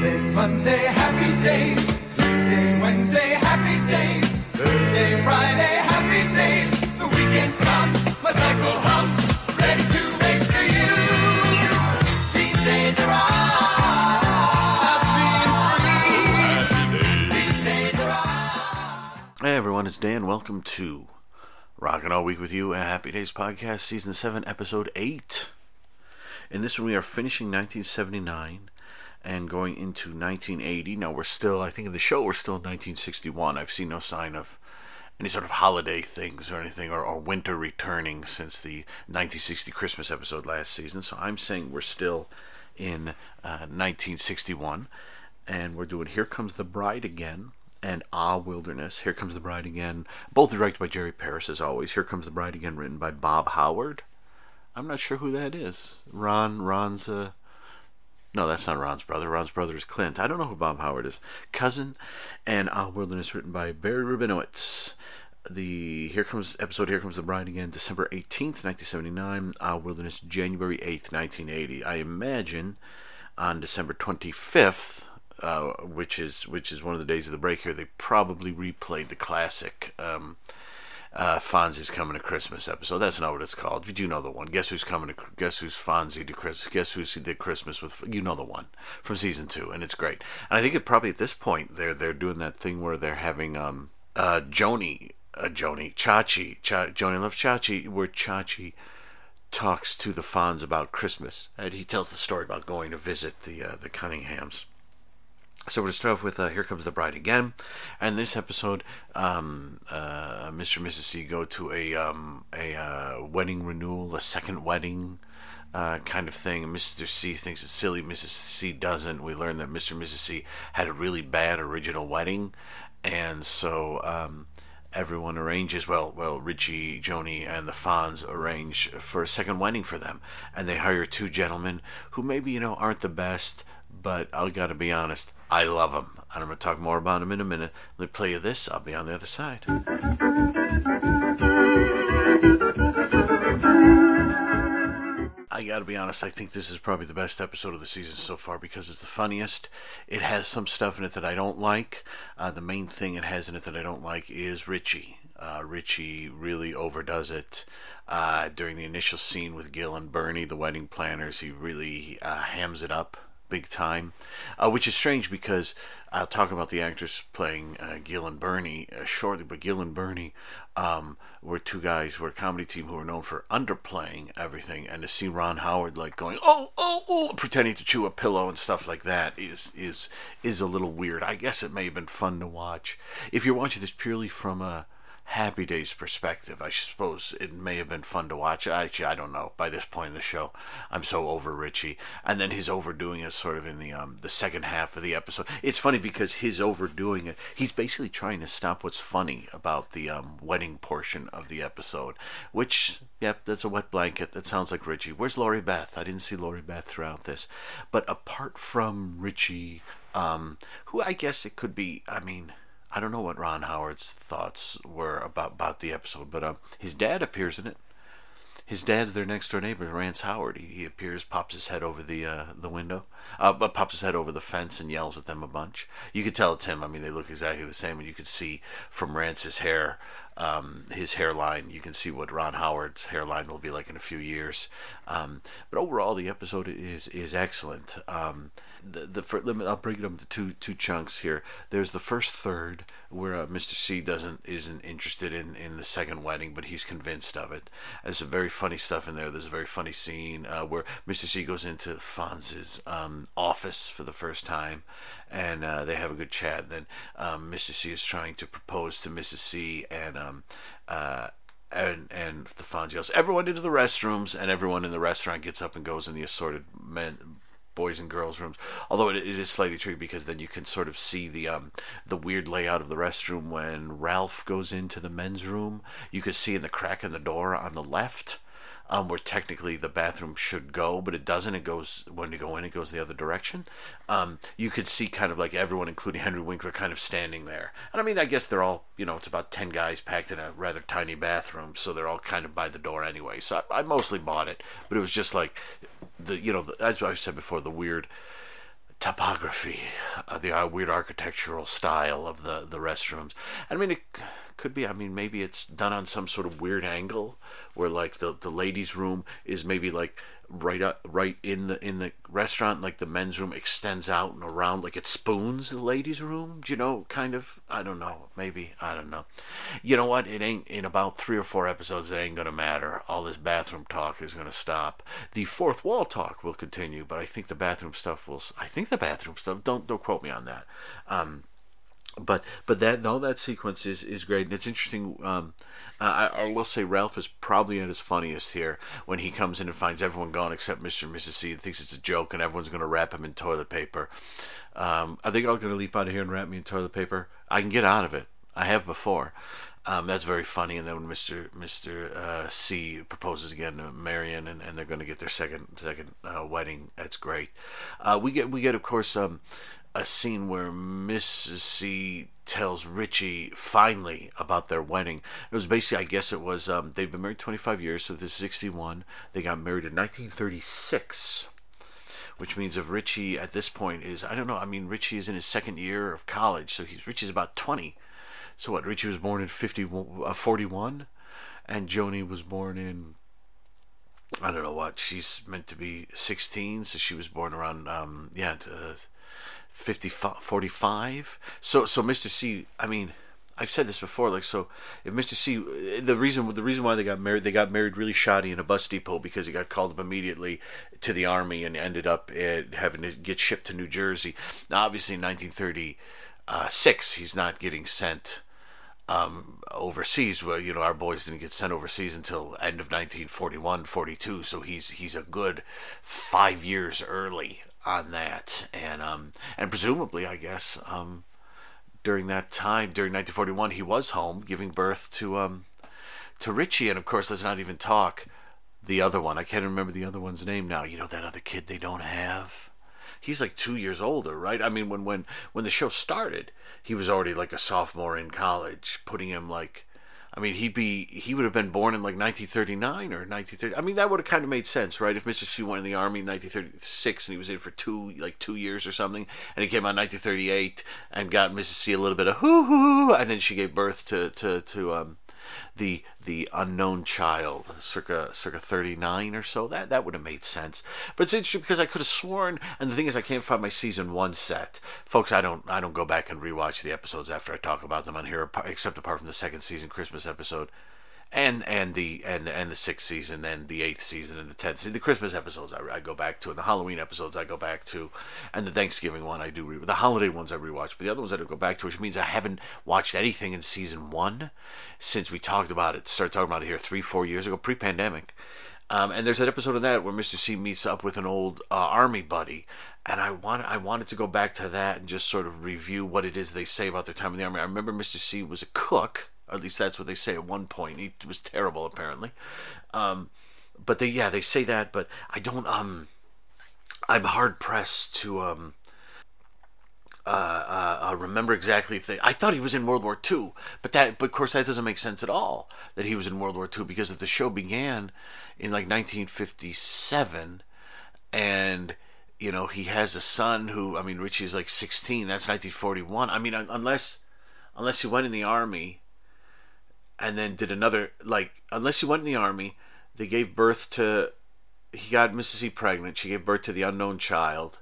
Monday, Monday, happy days. Tuesday, Wednesday, happy days. Thursday, Friday, happy days. The weekend comes, my cycle hums, ready to race to you. These days are free. These days are all. Hey everyone, it's Dan. Welcome to Rockin' All Week with You, a Happy Days podcast, season 7, episode 8. In this one, we are finishing 1979 and going into 1980. Now, we're still, I think in the show, we're still in 1961. I've seen no sign of any sort of holiday things or anything, or, or winter returning since the 1960 Christmas episode last season. So I'm saying we're still in uh, 1961, and we're doing Here Comes the Bride Again and Ah Wilderness. Here Comes the Bride Again, both directed by Jerry Paris as always. Here Comes the Bride Again, written by Bob Howard. I'm not sure who that is. Ron, Ron's, uh, no, that's not Ron's brother. Ron's brother is Clint. I don't know who Bob Howard is. Cousin, and Ah Wilderness, written by Barry Rubinowitz. The Here Comes episode Here Comes the Bride Again, December 18th, 1979. Ah Wilderness, January 8th, 1980. I imagine on December 25th, uh, which is which is one of the days of the break here, they probably replayed the classic um, uh, Fonzie's Coming to Christmas episode. That's not what it's called. You do know the one. Guess who's coming to? Guess who's Fonzie to Christmas? Guess who's did Christmas with? You know the one from season two, and it's great. And I think it probably at this point they're they're doing that thing where they're having um uh Joanie uh Joanie Chachi Ch- Joanie loves Chachi where Chachi talks to the Fonz about Christmas, and he tells the story about going to visit the uh, the Cunninghams. So we're going to start off with uh, Here Comes the Bride Again. And this episode, um, uh, Mr. and Mrs. C go to a, um, a uh, wedding renewal, a second wedding uh, kind of thing. Mr. C thinks it's silly. Mrs. C doesn't. We learn that Mr. and Mrs. C had a really bad original wedding. And so um, everyone arranges, well, well, Richie, Joanie, and the Fonz arrange for a second wedding for them. And they hire two gentlemen who maybe, you know, aren't the best but I gotta be honest, I love them. And I'm gonna talk more about them in a minute. Let me play you this. I'll be on the other side. I gotta be honest, I think this is probably the best episode of the season so far because it's the funniest. It has some stuff in it that I don't like. Uh, the main thing it has in it that I don't like is Richie. Uh, Richie really overdoes it. Uh, during the initial scene with Gil and Bernie, the wedding planners, he really uh, hams it up big time, uh, which is strange because I'll talk about the actors playing uh, Gil and Bernie uh, shortly. But Gil and Bernie um, were two guys, were a comedy team who were known for underplaying everything, and to see Ron Howard like going oh oh oh, pretending to chew a pillow and stuff like that is is is a little weird. I guess it may have been fun to watch if you're watching this purely from a Happy Days perspective. I suppose it may have been fun to watch. Actually, I don't know. By this point in the show, I'm so over Richie, and then his overdoing it sort of in the um the second half of the episode. It's funny because his overdoing it, he's basically trying to stop what's funny about the um wedding portion of the episode. Which, yep, that's a wet blanket. That sounds like Richie. Where's Lori Beth? I didn't see Lori Beth throughout this, but apart from Richie, um, who I guess it could be. I mean. I don't know what Ron Howard's thoughts were about, about the episode, but um, his dad appears in it. His dad's their next door neighbor, Rance Howard. He, he appears, pops his head over the uh, the window, uh, pops his head over the fence and yells at them a bunch. You could tell it's him. I mean, they look exactly the same, and you could see from Rance's hair, um, his hairline. You can see what Ron Howard's hairline will be like in a few years. Um, but overall, the episode is is excellent. Um, the the fir- let me, I'll break it up into two two chunks here. There's the first third where uh, Mr. C doesn't isn't interested in, in the second wedding, but he's convinced of it. There's some very funny stuff in there. There's a very funny scene uh, where Mr. C goes into Fonz's um, office for the first time, and uh, they have a good chat. Then um, Mr. C is trying to propose to Mrs. C, and um, uh, and and the Fonz yells, "Everyone into the restrooms!" And everyone in the restaurant gets up and goes in the assorted men boys and girls rooms. Although it, it is slightly tricky because then you can sort of see the um, the weird layout of the restroom when Ralph goes into the men's room. You can see in the crack in the door on the left. Um, where technically the bathroom should go, but it doesn't. It goes when you go in, it goes the other direction. Um, you could see kind of like everyone, including Henry Winkler, kind of standing there. And I mean, I guess they're all, you know, it's about ten guys packed in a rather tiny bathroom, so they're all kind of by the door anyway. So I, I mostly bought it, but it was just like the, you know, the, as I've said before, the weird topography, uh, the uh, weird architectural style of the the restrooms. I mean, it could be. I mean, maybe it's done on some sort of weird angle where like the the ladies' room is maybe like right up right in the in the restaurant like the men's room extends out and around like it spoons the ladies room you know kind of i don't know maybe i don't know. You know what it ain't in about three or four episodes it ain't gonna matter. All this bathroom talk is gonna stop. The fourth wall talk will continue but i think the bathroom stuff will i think the bathroom stuff don't don't quote me on that. Um but but that all that sequence is, is great and it's interesting um, I, I will say Ralph is probably at his funniest here when he comes in and finds everyone gone except Mr. and Mrs. C and thinks it's a joke and everyone's going to wrap him in toilet paper um, are they all going to leap out of here and wrap me in toilet paper I can get out of it I have before um, that's very funny and then when Mr. Mr. Uh, C proposes again to Marion and, and they're going to get their second second uh, wedding that's great uh, we get we get of course um, a scene where Mrs. C tells Richie finally about their wedding. It was basically, I guess it was, um, they've been married 25 years, so this is 61. They got married in 1936, which means if Richie at this point is, I don't know, I mean, Richie is in his second year of college, so he's Richie's about 20. So what, Richie was born in 50, uh, 41, and Joanie was born in I don't know what she's meant to be 16, so she was born around um, yeah uh, 55, 45. So so Mr. C, I mean, I've said this before. Like so, if Mr. C, the reason the reason why they got married, they got married really shoddy in a bus depot because he got called up immediately to the army and ended up having to get shipped to New Jersey. Now, obviously, in 1936, he's not getting sent. Um, overseas where you know our boys didn't get sent overseas until end of 1941 42 so he's he's a good five years early on that, and um, and presumably, I guess, um, during that time, during 1941, he was home giving birth to um, to Richie, and of course, let's not even talk the other one. I can't remember the other one's name now. You know that other kid they don't have. He's like two years older, right? I mean, when when when the show started, he was already like a sophomore in college, putting him like I mean, he'd be he would have been born in like 1939 or 1930. I mean, that would have kind of made sense, right? If Mr. C went in the army in 1936 and he was in for two like two years or something, and he came out in 1938 and got Mrs. C a little bit of hoo hoo, and then she gave birth to to to um the the unknown child, circa circa 39 or so. That that would have made sense. But it's interesting because I could have sworn, and the thing is, I can't find my season one set, folks. I don't I don't go back and rewatch the episodes after I talk about them on here, except apart from the second season Christmas episode and and the and and the sixth season, then the eighth season, and the tenth. season. the Christmas episodes I, I, go back to, and the Halloween episodes I go back to, and the Thanksgiving one I do. Re- the holiday ones I rewatch, but the other ones I don't go back to, which means I haven't watched anything in season one since we talked about it. Started talking about it here three, four years ago, pre-pandemic. Um, and there's an episode of that where Mr. C meets up with an old uh, army buddy, and I want I wanted to go back to that and just sort of review what it is they say about their time in the army. I remember Mr. C was a cook at least that's what they say at one point. He was terrible, apparently. Um, but they, yeah, they say that. But I don't. Um, I'm hard pressed to um, uh, uh, uh, remember exactly if they. I thought he was in World War II, but that, but of course, that doesn't make sense at all. That he was in World War II because if the show began in like 1957, and you know he has a son who, I mean, Richie's like 16. That's 1941. I mean, unless unless he went in the army and then did another like unless he went in the army, they gave birth to he got Mrs. C pregnant. She gave birth to the unknown child.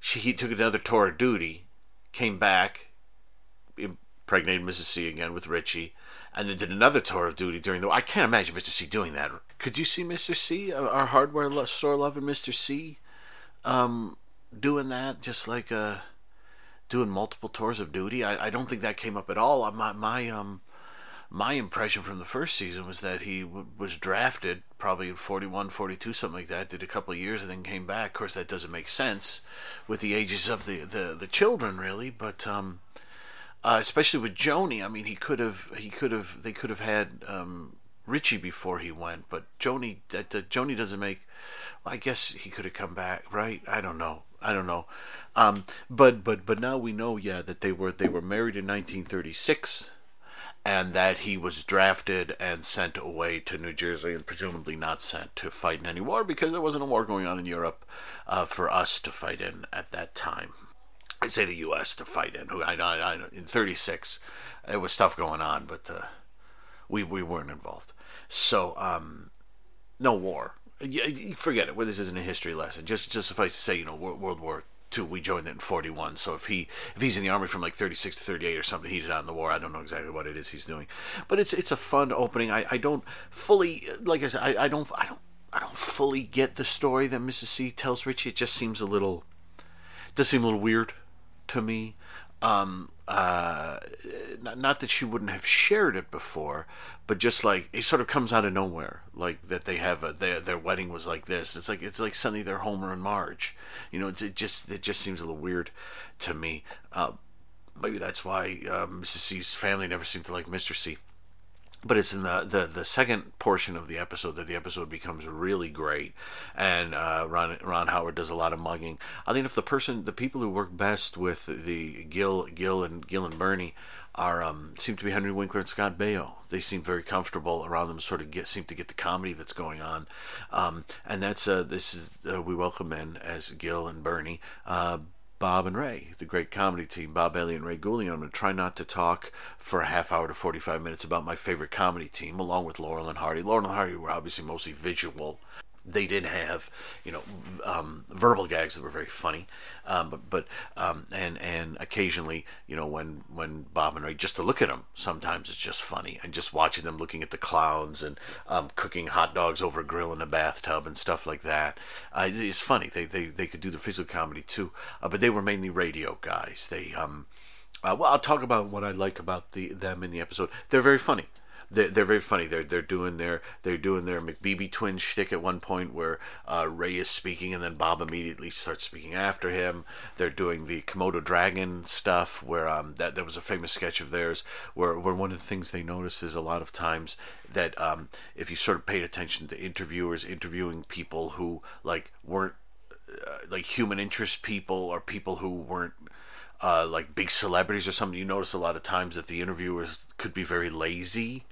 She he took another tour of duty, came back, impregnated Mrs. C again with Richie, and then did another tour of duty during the. I can't imagine Mr. C doing that. Could you see Mr. C, our hardware store loving Mr. C, um, doing that? Just like uh, doing multiple tours of duty. I, I don't think that came up at all. My my um my impression from the first season was that he w- was drafted probably in 41, 42, something like that, did a couple of years and then came back. Of course, that doesn't make sense with the ages of the, the, the children, really, but um, uh, especially with Joanie, I mean, he could have, he could have, they could have had um, Richie before he went, but Joanie, that, Joanie doesn't make, well, I guess he could have come back, right? I don't know. I don't know. Um, but but but now we know, yeah, that they were they were married in 1936 and that he was drafted and sent away to New Jersey and presumably not sent to fight in any war because there wasn't a war going on in Europe uh, for us to fight in at that time. I say the U.S. to fight in. I, I, I, in '36, there was stuff going on, but uh, we we weren't involved. So um, no war. Forget it. Well, this isn't a history lesson. Just just suffice to say, you know, World War II, we joined it in 41. So if he if he's in the army from like 36 to 38 or something, he's out in the war. I don't know exactly what it is he's doing, but it's it's a fun opening. I, I don't fully like I said. I, I don't I don't I don't fully get the story that Mrs. C tells Richie. It just seems a little does seem a little weird to me. Um, uh, not, not that she wouldn't have shared it before, but just like it sort of comes out of nowhere, like that they have a their their wedding was like this. It's like it's like suddenly they're Homer and Marge, you know. it just it just seems a little weird to me. Uh, maybe that's why uh, Mrs. C's family never seemed to like Mr. C but it's in the, the, the second portion of the episode that the episode becomes really great, and uh, Ron Ron Howard does a lot of mugging. I think if the person, the people who work best with the Gil Gil and Gil and Bernie are um, seem to be Henry Winkler and Scott Baio. They seem very comfortable around them. Sort of get seem to get the comedy that's going on, um, and that's uh, this is uh, we welcome in as Gil and Bernie. Bob and Ray, the great comedy team, Bob Elliott and Ray Goulding. I'm going to try not to talk for a half hour to 45 minutes about my favorite comedy team, along with Laurel and Hardy. Laurel and Hardy were obviously mostly visual they did have you know um, verbal gags that were very funny. Um, but but um, and and occasionally you know when when Bob and Ray just to look at them sometimes it's just funny. And just watching them looking at the clowns and um, cooking hot dogs over a grill in a bathtub and stuff like that. Uh, it's funny. They, they they could do the physical comedy too. Uh, but they were mainly radio guys. They um uh, well I'll talk about what I like about the them in the episode. They're very funny they're, they're very funny. They're they're doing their they're doing their McBeebe twin shtick at one point where uh, Ray is speaking and then Bob immediately starts speaking after him. They're doing the Komodo dragon stuff where um that there was a famous sketch of theirs where where one of the things they notice is a lot of times that um if you sort of paid attention to interviewers interviewing people who like weren't uh, like human interest people or people who weren't uh, like big celebrities or something, you notice a lot of times that the interviewers could be very lazy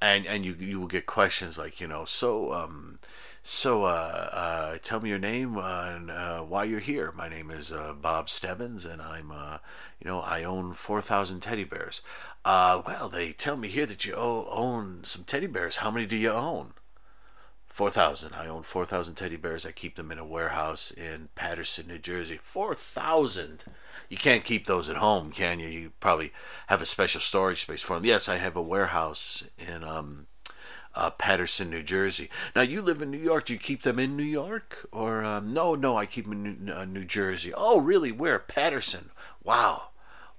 and and you you will get questions like you know so um so uh, uh tell me your name and uh, why you're here. My name is uh, bob stebbins and i'm uh you know i own 4000 teddy bears. Uh well they tell me here that you own some teddy bears. How many do you own 4,000. I own 4,000 teddy bears. I keep them in a warehouse in Paterson, New Jersey. 4,000. You can't keep those at home, can you? You probably have a special storage space for them. Yes, I have a warehouse in um, uh, Paterson, New Jersey. Now, you live in New York. Do you keep them in New York? Or, um, no, no, I keep them in New, uh, New Jersey. Oh, really? Where? Paterson. Wow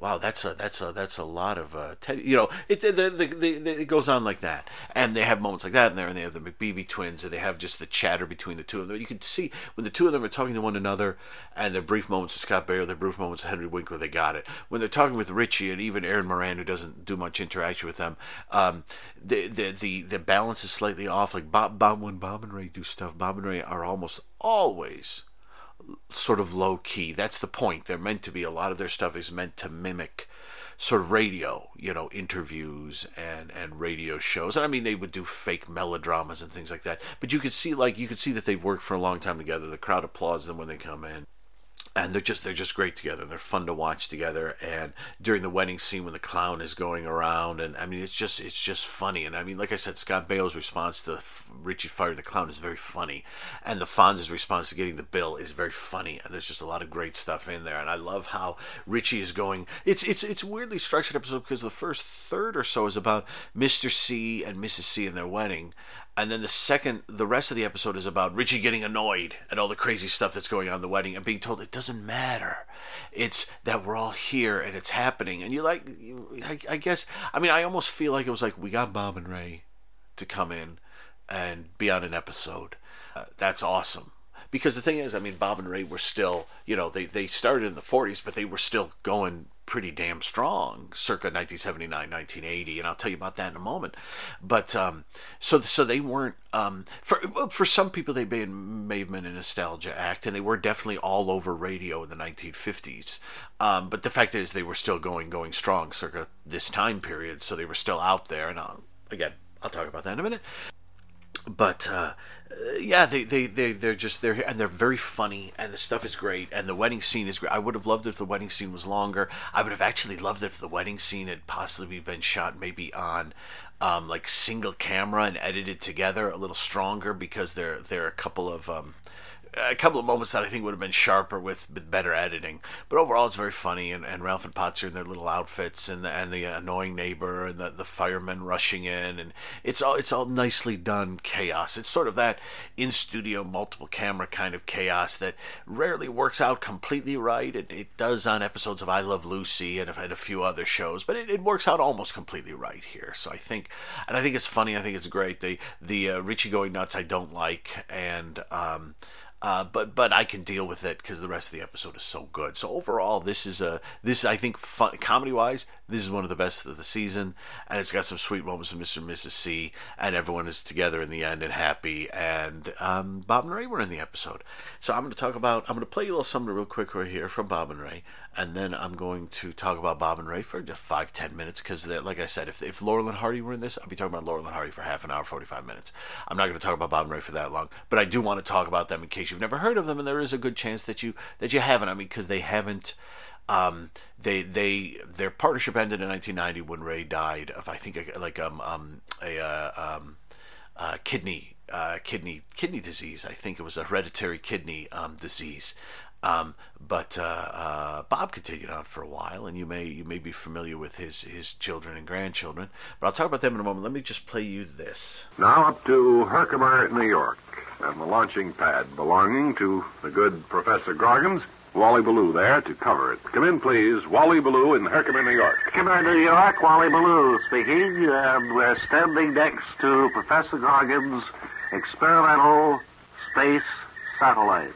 wow, that's a that's a that's a lot of uh, Teddy. You know, it the, the, the, it goes on like that, and they have moments like that in there, and they have the McBeebe twins, and they have just the chatter between the two of them. You can see when the two of them are talking to one another, and their brief moments of Scott Baio, their brief moments of Henry Winkler, they got it. When they're talking with Richie and even Erin Moran, who doesn't do much interaction with them, um, the, the the the balance is slightly off. Like Bob, Bob when Bob and Ray do stuff, Bob and Ray are almost always sort of low key. That's the point. They're meant to be. A lot of their stuff is meant to mimic sort of radio, you know, interviews and and radio shows. And I mean, they would do fake melodramas and things like that. But you could see, like, you could see that they've worked for a long time together. The crowd applauds them when they come in and they're just they're just great together. They're fun to watch together. And during the wedding scene when the clown is going around, and I mean it's just it's just funny. And I mean, like I said, Scott Baio's response to Richie Fire the clown is very funny, and the Fonz's response to getting the bill is very funny. And there's just a lot of great stuff in there. And I love how Richie is going. It's it's it's weirdly structured episode because the first third or so is about Mr. C and Mrs. C and their wedding, and then the second the rest of the episode is about richie getting annoyed at all the crazy stuff that's going on in the wedding and being told it doesn't matter. It's that we're all here and it's happening. And you like I, I, guess i mean i almost feel like it was like we got bob and ray to come in and be on an episode. Uh, that's awesome because the thing is, I mean, Bob and Ray were still, you know, they they started in the '40s, but they were still going pretty damn strong circa 1979 1980 and i'll tell you about that in a moment. But um, so so they weren't um, for for some people they may, may have been a nostalgia act and they were definitely all over radio in the 1950s um, but the fact is they were still going going strong circa this time period so they were still out there and I'll, again i'll talk about that in a minute but uh, yeah, they they they they're just they're and they're very funny, and the stuff is great, and the wedding scene is great. I would have loved it if the wedding scene was longer. I would have actually loved it if the wedding scene had possibly been shot maybe on um, like single camera and edited together a little stronger because there there are a couple of um, a couple of moments that I think would have been sharper with, with better editing. But overall, it's very funny, and, and Ralph and Potts are in their little outfits, and the, and the annoying neighbor, and the, the firemen rushing in, and it's all it's all nicely done chaos. It's sort of that in studio multiple camera kind of chaos that rarely works out completely right. It, it does on episodes of I Love Lucy and, and a few other shows, but it, it works out almost completely right here. So I think, and I think it's funny. I think it's great. The the uh, Richie going nuts I don't like, and um, uh, but but I can deal with it because the rest of the episode is so good. So overall, this is a this I think fun comedy wise, this is one of the best of the season, and it's got some sweet moments with Mr. and Mrs. C, and everyone is together in the end and happy. And um, Bob and Ray were in the episode, so I'm going to talk about I'm going to play a little something real quick right here from Bob and Ray, and then I'm going to talk about Bob and Ray for just five ten minutes because like I said, if if Laurel and Hardy were in this, I'd be talking about Laurel and Hardy for half an hour, forty five minutes. I'm not going to talk about Bob and Ray for that long, but I do want to talk about them in case you've never heard of them, and there is a good chance that you that you haven't. I mean, because they haven't. Um, they they their partnership ended in 1990 when Ray died of I think like um um a uh, um uh, kidney uh, kidney kidney disease. I think it was a hereditary kidney um, disease. Um, but uh, uh, Bob continued on for a while, and you may you may be familiar with his his children and grandchildren. But I'll talk about them in a moment. Let me just play you this. Now up to Herkimer, New York, and the launching pad belonging to the good Professor Groggins. Wally Ballou there to cover it. Come in, please. Wally Ballou in Herkimer, New York. Herkimer, New York. Wally Ballou speaking. We're standing next to Professor Groggins' experimental space satellite.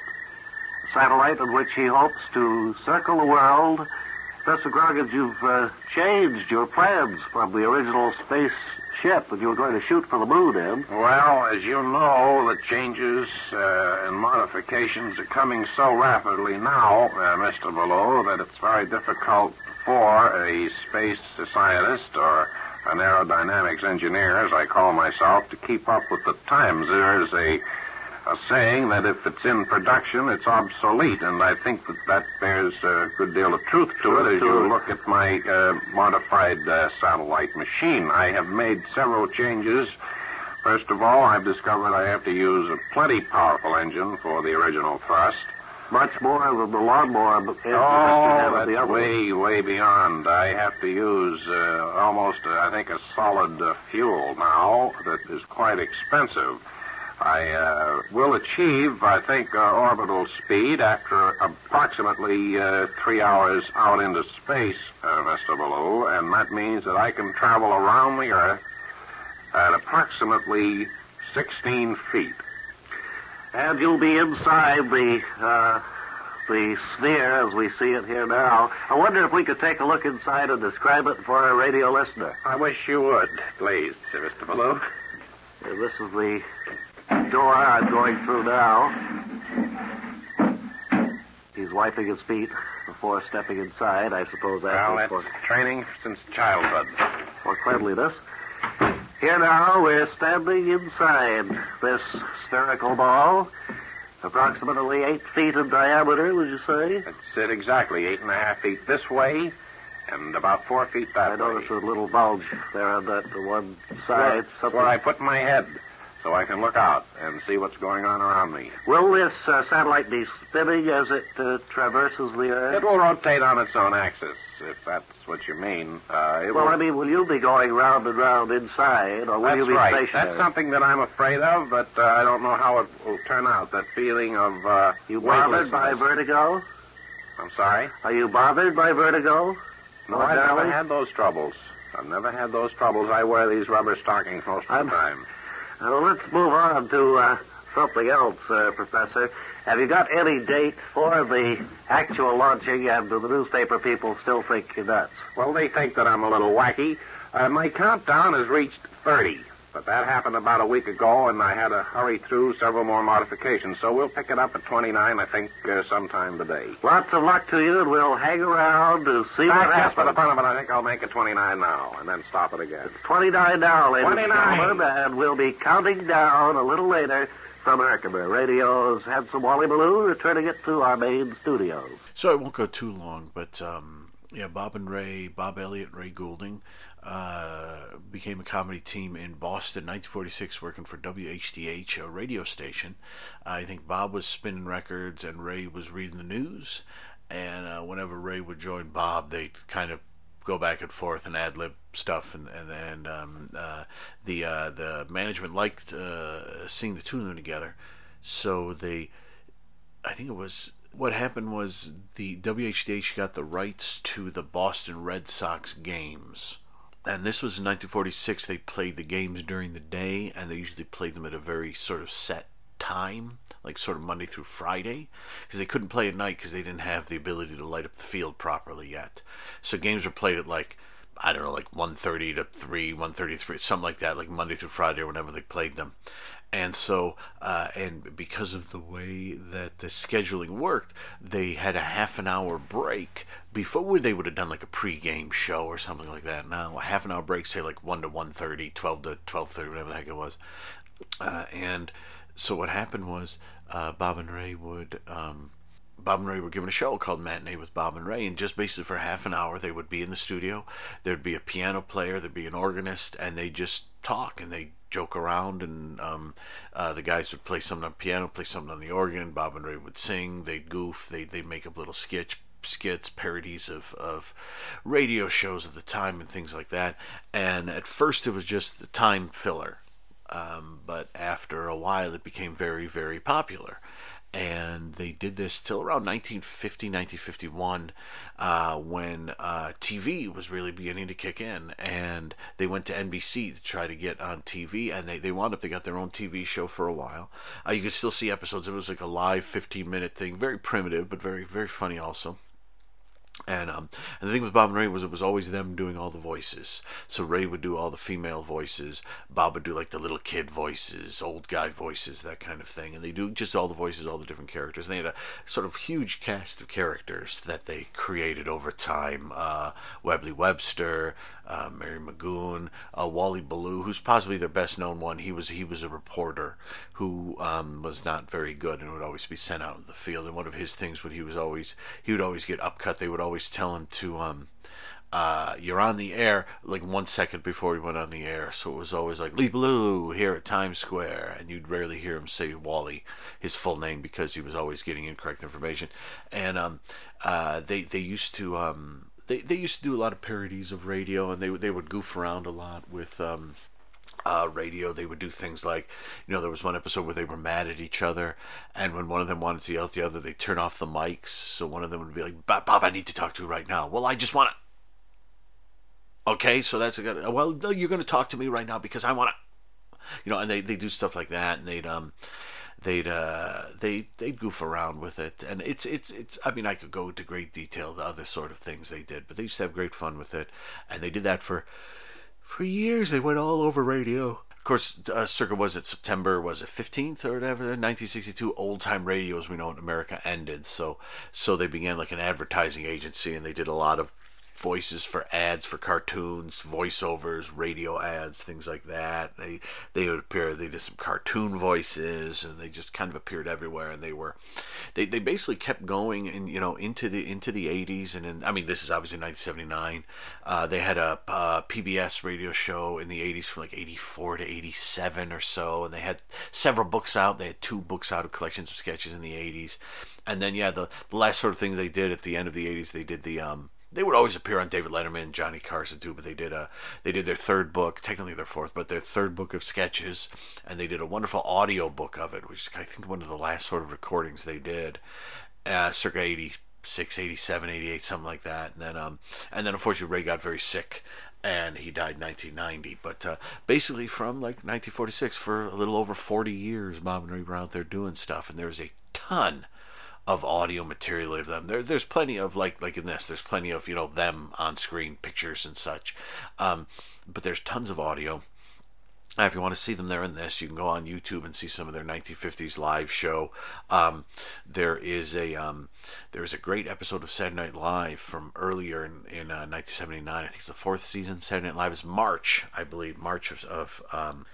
Satellite in which he hopes to circle the world. Professor Groggins, you've uh, changed your plans from the original space ship that you were going to shoot for the moon in. Well, as you know, the changes uh, and modifications are coming so rapidly now, uh, Mr. Ballou, that it's very difficult for a space scientist or an aerodynamics engineer, as I call myself, to keep up with the times. There is a a saying that if it's in production, it's obsolete, and I think that that bears a good deal of truth to it as you look at my uh, modified uh, satellite machine. I have made several changes. First of all, I've discovered I have to use a plenty powerful engine for the original thrust. Much more than the lawnmower engine Oh, that's way, way beyond. I have to use uh, almost, uh, I think, a solid uh, fuel now that is quite expensive. I uh, will achieve, I think, uh, orbital speed after approximately uh, three hours out into space, uh, Mr. Ballou, and that means that I can travel around the Earth at approximately 16 feet. And you'll be inside the uh, the sphere as we see it here now. I wonder if we could take a look inside and describe it for our radio listener. I wish you would, please, Mr. Ballou. Uh, This is the door I'm going through now. He's wiping his feet before stepping inside. I suppose Well, that's for, training since childhood. for cleanliness. Here now, we're standing inside this spherical ball, approximately eight feet in diameter, would you say? That's it exactly, eight and a half feet this way, and about four feet that I way. notice a little bulge there on that one side. Where I put my head, so I can look out and see what's going on around me. Will this uh, satellite be spinning as it uh, traverses the Earth? It will rotate on its own axis, if that's what you mean. Uh, it Well, will... I mean, will you be going round and round inside, or will That's you be right. stationary? That's something that I'm afraid of, but uh, I don't know how it will turn out. That feeling of uh, You bothered by vertigo? I'm sorry. Are you bothered by vertigo? No, I've never had those troubles. I've never had those troubles. I wear these rubber stockings most of I'm- the time. Now, let's move on to uh, something else, uh, Professor. Have you got any date for the actual launching, and do the newspaper people still think you're nuts? Well, they think that I'm a little wacky. Uh, my countdown has reached 30. But that happened about a week ago, and I had to hurry through several more modifications. So we'll pick it up at 29, I think, uh, sometime today. Lots of luck to you, and we'll hang around to see what Back just for the happens. fun of it, I think I'll make it 29 now, and then stop it again. It's 29 now, ladies 29. and gentlemen, and we'll be counting down a little later from Herkimer Radio's Handsome Wally Ballou, returning it to our main studios. So it won't go too long, but um, yeah, Bob and Ray, Bob Elliott, Ray Goulding, uh, became a comedy team in Boston, 1946, working for WHDH, a radio station. I think Bob was spinning records and Ray was reading the news. And uh, whenever Ray would join Bob, they'd kind of go back and forth and ad lib stuff, and and, and um, uh, the uh, the management liked seeing the two of them together, so they I think it was what happened was the WHDH got the rights to the Boston Red Sox games. And this was in 1946. They played the games during the day, and they usually played them at a very sort of set time, like sort of Monday through Friday, because they couldn't play at night because they didn't have the ability to light up the field properly yet. So games were played at like I don't know, like 1.30 to 3, 1.33, something like that, like Monday through Friday or whenever they played them. And so, uh, and because of the way that the scheduling worked, they had a half an hour break before they would have done like a pre-game show or something like that. Now, a half an hour break, say like 1 to 1.30, 12 to 12.30, whatever the heck it was. Uh, and so what happened was uh, Bob and Ray would um, Bob and Ray were given a show called Matinee with Bob and Ray, and just basically for half an hour they would be in the studio. There'd be a piano player, there'd be an organist, and they just talk and they joke around. And um, uh, the guys would play something on piano, play something on the organ. Bob and Ray would sing. They'd goof. They they make up little sketch skits, parodies of, of radio shows at the time and things like that. And at first it was just the time filler. Um, but after a while it became very, very popular. And they did this till around 1950, 1951, uh, when uh, TV was really beginning to kick in. And they went to NBC to try to get on TV, and they, they wound up, they got their own TV show for a while. Uh, you can still see episodes. It was like a live 15 minute thing, very primitive, but very, very funny also. And um, and the thing with Bob and Ray was it was always them doing all the voices. So Ray would do all the female voices. Bob would do like the little kid voices, old guy voices, that kind of thing. And they do just all the voices, all the different characters. And they had a sort of huge cast of characters that they created over time. Uh, Webley Webster, uh, Mary McGoon, uh, Wally Ballou, who's possibly their best known one. He was he was a reporter who um, was not very good and would always be sent out in the field. And one of his things would he was always he would always get upcut. They would always tell him to um, uh, you're on the air like one second before he went on the air. So it was always like Lee Blue here at Times Square, and you'd rarely hear him say Wally, his full name, because he was always getting incorrect information. And um, uh, they they used to um, they they used to do a lot of parodies of radio, and they they would goof around a lot with. Um, uh, radio, they would do things like, you know, there was one episode where they were mad at each other, and when one of them wanted to yell at the other, they turn off the mics. So one of them would be like, "Bob, Bob, I need to talk to you right now." Well, I just want to. Okay, so that's a good. Well, no, you're going to talk to me right now because I want to. You know, and they they do stuff like that, and they'd um they'd uh they they'd goof around with it and it's it's it's i mean i could go into great detail the other sort of things they did but they used to have great fun with it and they did that for for years they went all over radio. Of course uh, circa was it september was it 15th or whatever 1962 old time radio as we know in america ended. So so they began like an advertising agency and they did a lot of voices for ads for cartoons, voiceovers, radio ads, things like that. They they would appear. They did some cartoon voices, and they just kind of appeared everywhere. And they were, they, they basically kept going, and you know into the into the 80s. And in, I mean, this is obviously 1979. Uh, they had a uh, PBS radio show in the 80s from like 84 to 87 or so, and they had several books out. They had two books out of collections of sketches in the 80s. And then yeah, the, the last sort of thing they did at the end of the 80s, they did the um they would always appear on David Letterman, Johnny Carson too, but they did a they did their third book, technically their fourth, but their third book of sketches, and they did a wonderful audio book of it, which is I think one of the last sort of recordings they did, uh, circa 86, 87, 88, something like that, and then um and then unfortunately Ray got very sick. And he died in 1990. But uh, basically, from like 1946, for a little over 40 years, Bob and Ray were out there doing stuff. And there was a ton of audio material of them. There, there's plenty of like like in this. There's plenty of you know them on screen pictures and such, um, but there's tons of audio. if you want to see them there in this, you can go on YouTube and see some of their 1950s live show. Um, there is a um, there is a great episode of Saturday Night Live from earlier in, in uh, 1979. I think it's the fourth season. Saturday Night Live is March, I believe, March of, of um,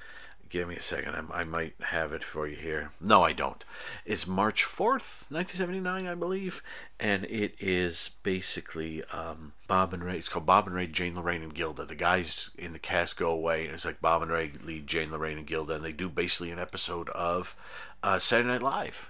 Give me a second. I, I, might have it for you here. No, I don't. It's March 4th, 1979, I believe. And it is basically um, Bob and Ray. It's called Bob and Ray, Jane Laraine, and Gilda. The guys in the cast go away. And it's like Bob and Ray lead Jane Laraine and Gilda. And they do basically an episode of uh, Saturday Night Live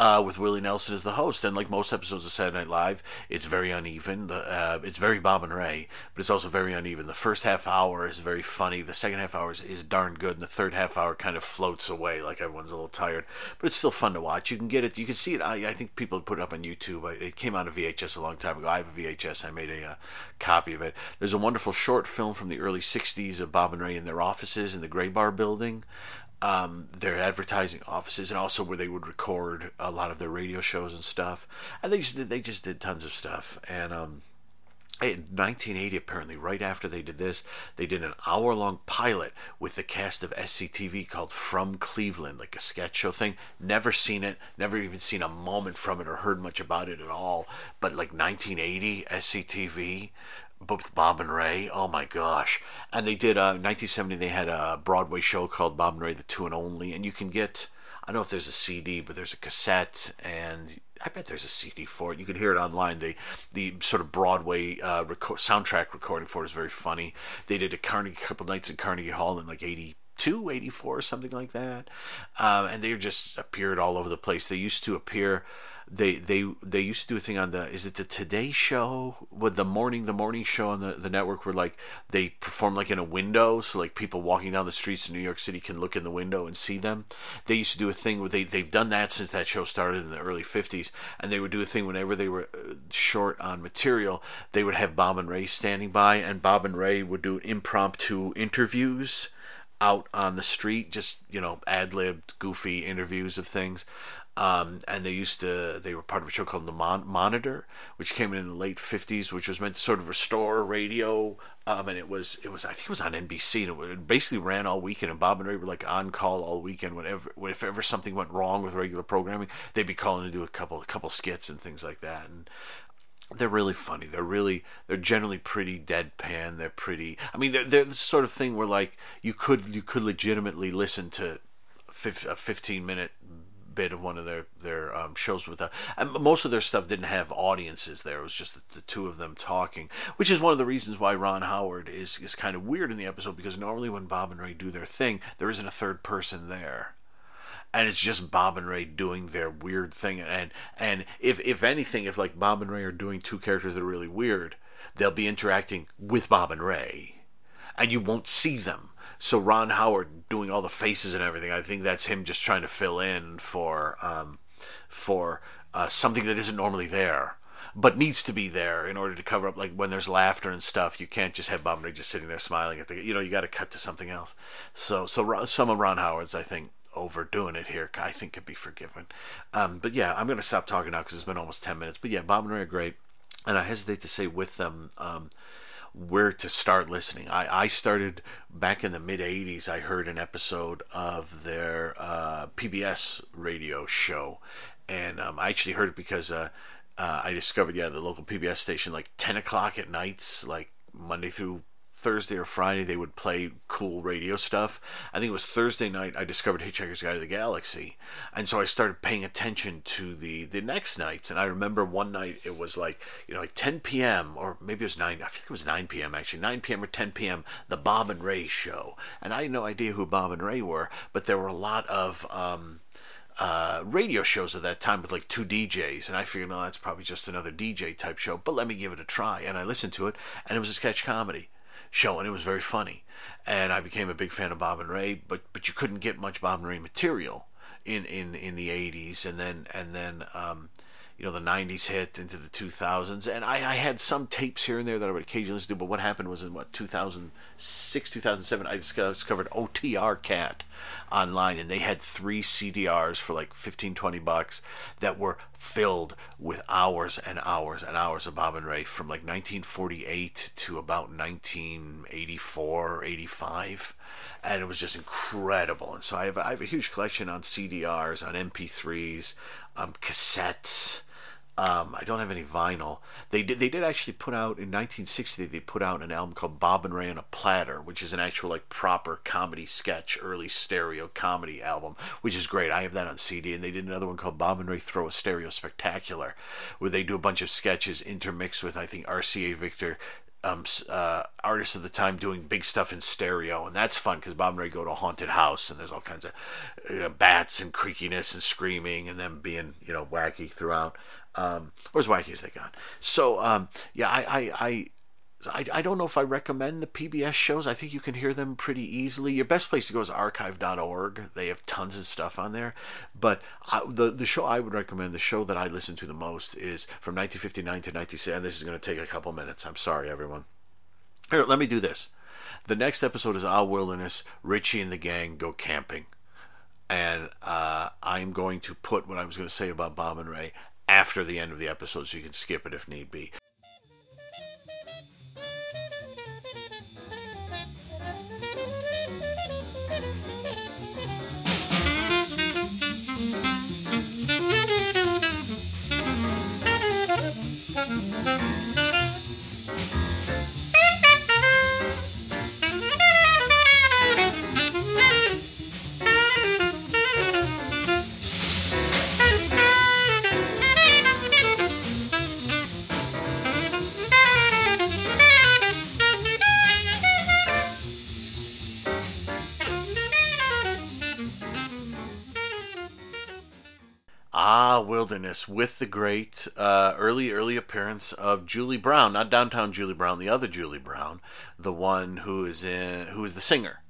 uh, with Willie Nelson as the host. And like most episodes of Saturday Night Live, it's very uneven. The, uh, it's very Bob and Ray, but it's also very uneven. The first half hour is very funny. The second half hour is, is darn good. And the third half hour kind of floats away, like everyone's a little tired. But it's still fun to watch. You can get it. You can see it. I, I think people put it up on YouTube. It came out of VHS a long time ago. I have a VHS. I made a uh, copy of it. There's a wonderful short film from the early '60s of Bob and Ray in their offices in the Graybar Building um, their advertising offices and also where they would record a lot of their radio shows and stuff. And they just did, they just did tons of stuff. And um, in 1980, apparently, right after they did this, they did an hour long pilot with the cast of SCTV called From Cleveland, like a sketch show thing. Never seen it, never even seen a moment from it or heard much about it at all. But like 1980, SCTV, both Bob and Ray. Oh my gosh! And they did. Uh, 1970, they had a Broadway show called Bob and Ray: The Two and Only, and you can get. I don't know if there's a CD, but there's a cassette, and I bet there's a CD for it. You can hear it online. The the sort of Broadway uh, soundtrack recording for it is very funny. They did a Carnegie a couple nights at Carnegie Hall in like '82, '84, something like that, um, and they just appeared all over the place. They used to appear they they they used to do a thing on the is it the Today Show with the morning the morning show on the, the network where like they perform like in a window so like people walking down the streets in New York City can look in the window and see them. They used to do a thing where they they've done that since that show started in the early '50s, and they would do a thing whenever they were uh, short on material, they would have Bob and Ray standing by, and Bob and Ray would do impromptu interviews out on the street, just you know, ad libbed, goofy interviews of things. Um, and they used to they were part of a show called the Mon- Monitor, which came in, in the late '50s, which was meant to sort of restore radio. Um, and it was it was I think it was on NBC, and it, basically ran all weekend. And Bob and Ray were like on call all weekend. Whenever if ever something went wrong with regular programming, they'd be calling to do a couple a couple skits and things like that. And they're really funny. They're really they're generally pretty deadpan. They're pretty. I mean, they're they're the sort of thing where like you could you could legitimately listen to a 15 minute bit of one of their their um, shows with that. And most of their stuff didn't have audiences there. It was just the, the, two of them talking, which is one of the reasons why Ron Howard is is kind of weird in the episode because normally when Bob and Ray do their thing, there isn't a third person there. And it's just Bob and Ray doing their weird thing, and and if if anything, if like Bob and Ray are doing two characters that are really weird, they'll be interacting with Bob and Ray, and you won't see them so Ron Howard doing all the faces and everything, I think that's him just trying to fill in for um, for uh, something that isn't normally there, but needs to be there in order to cover up. Like when there's laughter and stuff, you can't just have Bob and Ray just sitting there smiling at the. You know, you got to cut to something else. So so some of Ron Howard's, I think, overdoing it here. I think could be forgiven. Um, but yeah, I'm to stop talking now because it's been almost ten minutes. But yeah, Bob and Ray are great, and I hesitate to say with them. Um, where to start listening. I, I started back in the mid 80s, I heard an episode of their uh, PBS radio show. And um, I actually heard it because uh, uh, I discovered, yeah, the local PBS station, like 10 o'clock at nights, like Monday through Thursday or Friday they would play cool radio stuff. I think it was Thursday night I discovered Hitchhiker's Guide to the Galaxy, and so I started paying attention to the the next nights. And I remember one night it was like you know like 10 p.m. or maybe it was nine. I think it was 9 p.m. actually 9 p.m. or 10 p.m. The Bob and Ray show, and I had no idea who Bob and Ray were, but there were a lot of um, uh, radio shows at that time with like two DJs, and I figured, no, that's probably just another DJ type show, but let me give it a try. And I listened to it, and it was a sketch comedy show, and it was very funny. And I became a big fan of Bob and Ray, but but you couldn't get much Bob and Ray material in in in the '80s, and then and then. Um, you know the 90s hit into the 2000s and I, I had some tapes here and there that i would occasionally listen to but what happened was in what 2006 2007 i discovered otr cat online and they had three cdrs for like 15 20 bucks that were filled with hours and hours and hours of bob and ray from like 1948 to about 1984 or 85 and it was just incredible. And so i have, I have a huge collection on cdrs on mp3s um, cassettes um, I don't have any vinyl. They did. They did actually put out in 1960. They put out an album called Bob and Ray on a Platter, which is an actual like proper comedy sketch, early stereo comedy album, which is great. I have that on CD. And they did another one called Bob and Ray Throw a Stereo Spectacular, where they do a bunch of sketches intermixed with I think RCA Victor um, uh, artists of the time doing big stuff in stereo, and that's fun because Bob and Ray go to a haunted house, and there's all kinds of uh, bats and creakiness and screaming, and them being you know wacky throughout um, as wacky as they got. So um, yeah, I, I, I I, I don't know if I recommend the PBS shows. I think you can hear them pretty easily. Your best place to go is archive.org. They have tons of stuff on there. But I, the the show I would recommend, the show that I listen to the most, is from 1959 to 1970. This is going to take a couple minutes. I'm sorry, everyone. Here, let me do this. The next episode is Our Wilderness. Richie and the gang go camping. And uh, I'm going to put what I was going to say about Bob and Ray after the end of the episode so you can skip it if need be. Wilderness with the great uh, early, early appearance of Julie Brown, not downtown Julie Brown, the other Julie Brown, the one who is in, who is the singer,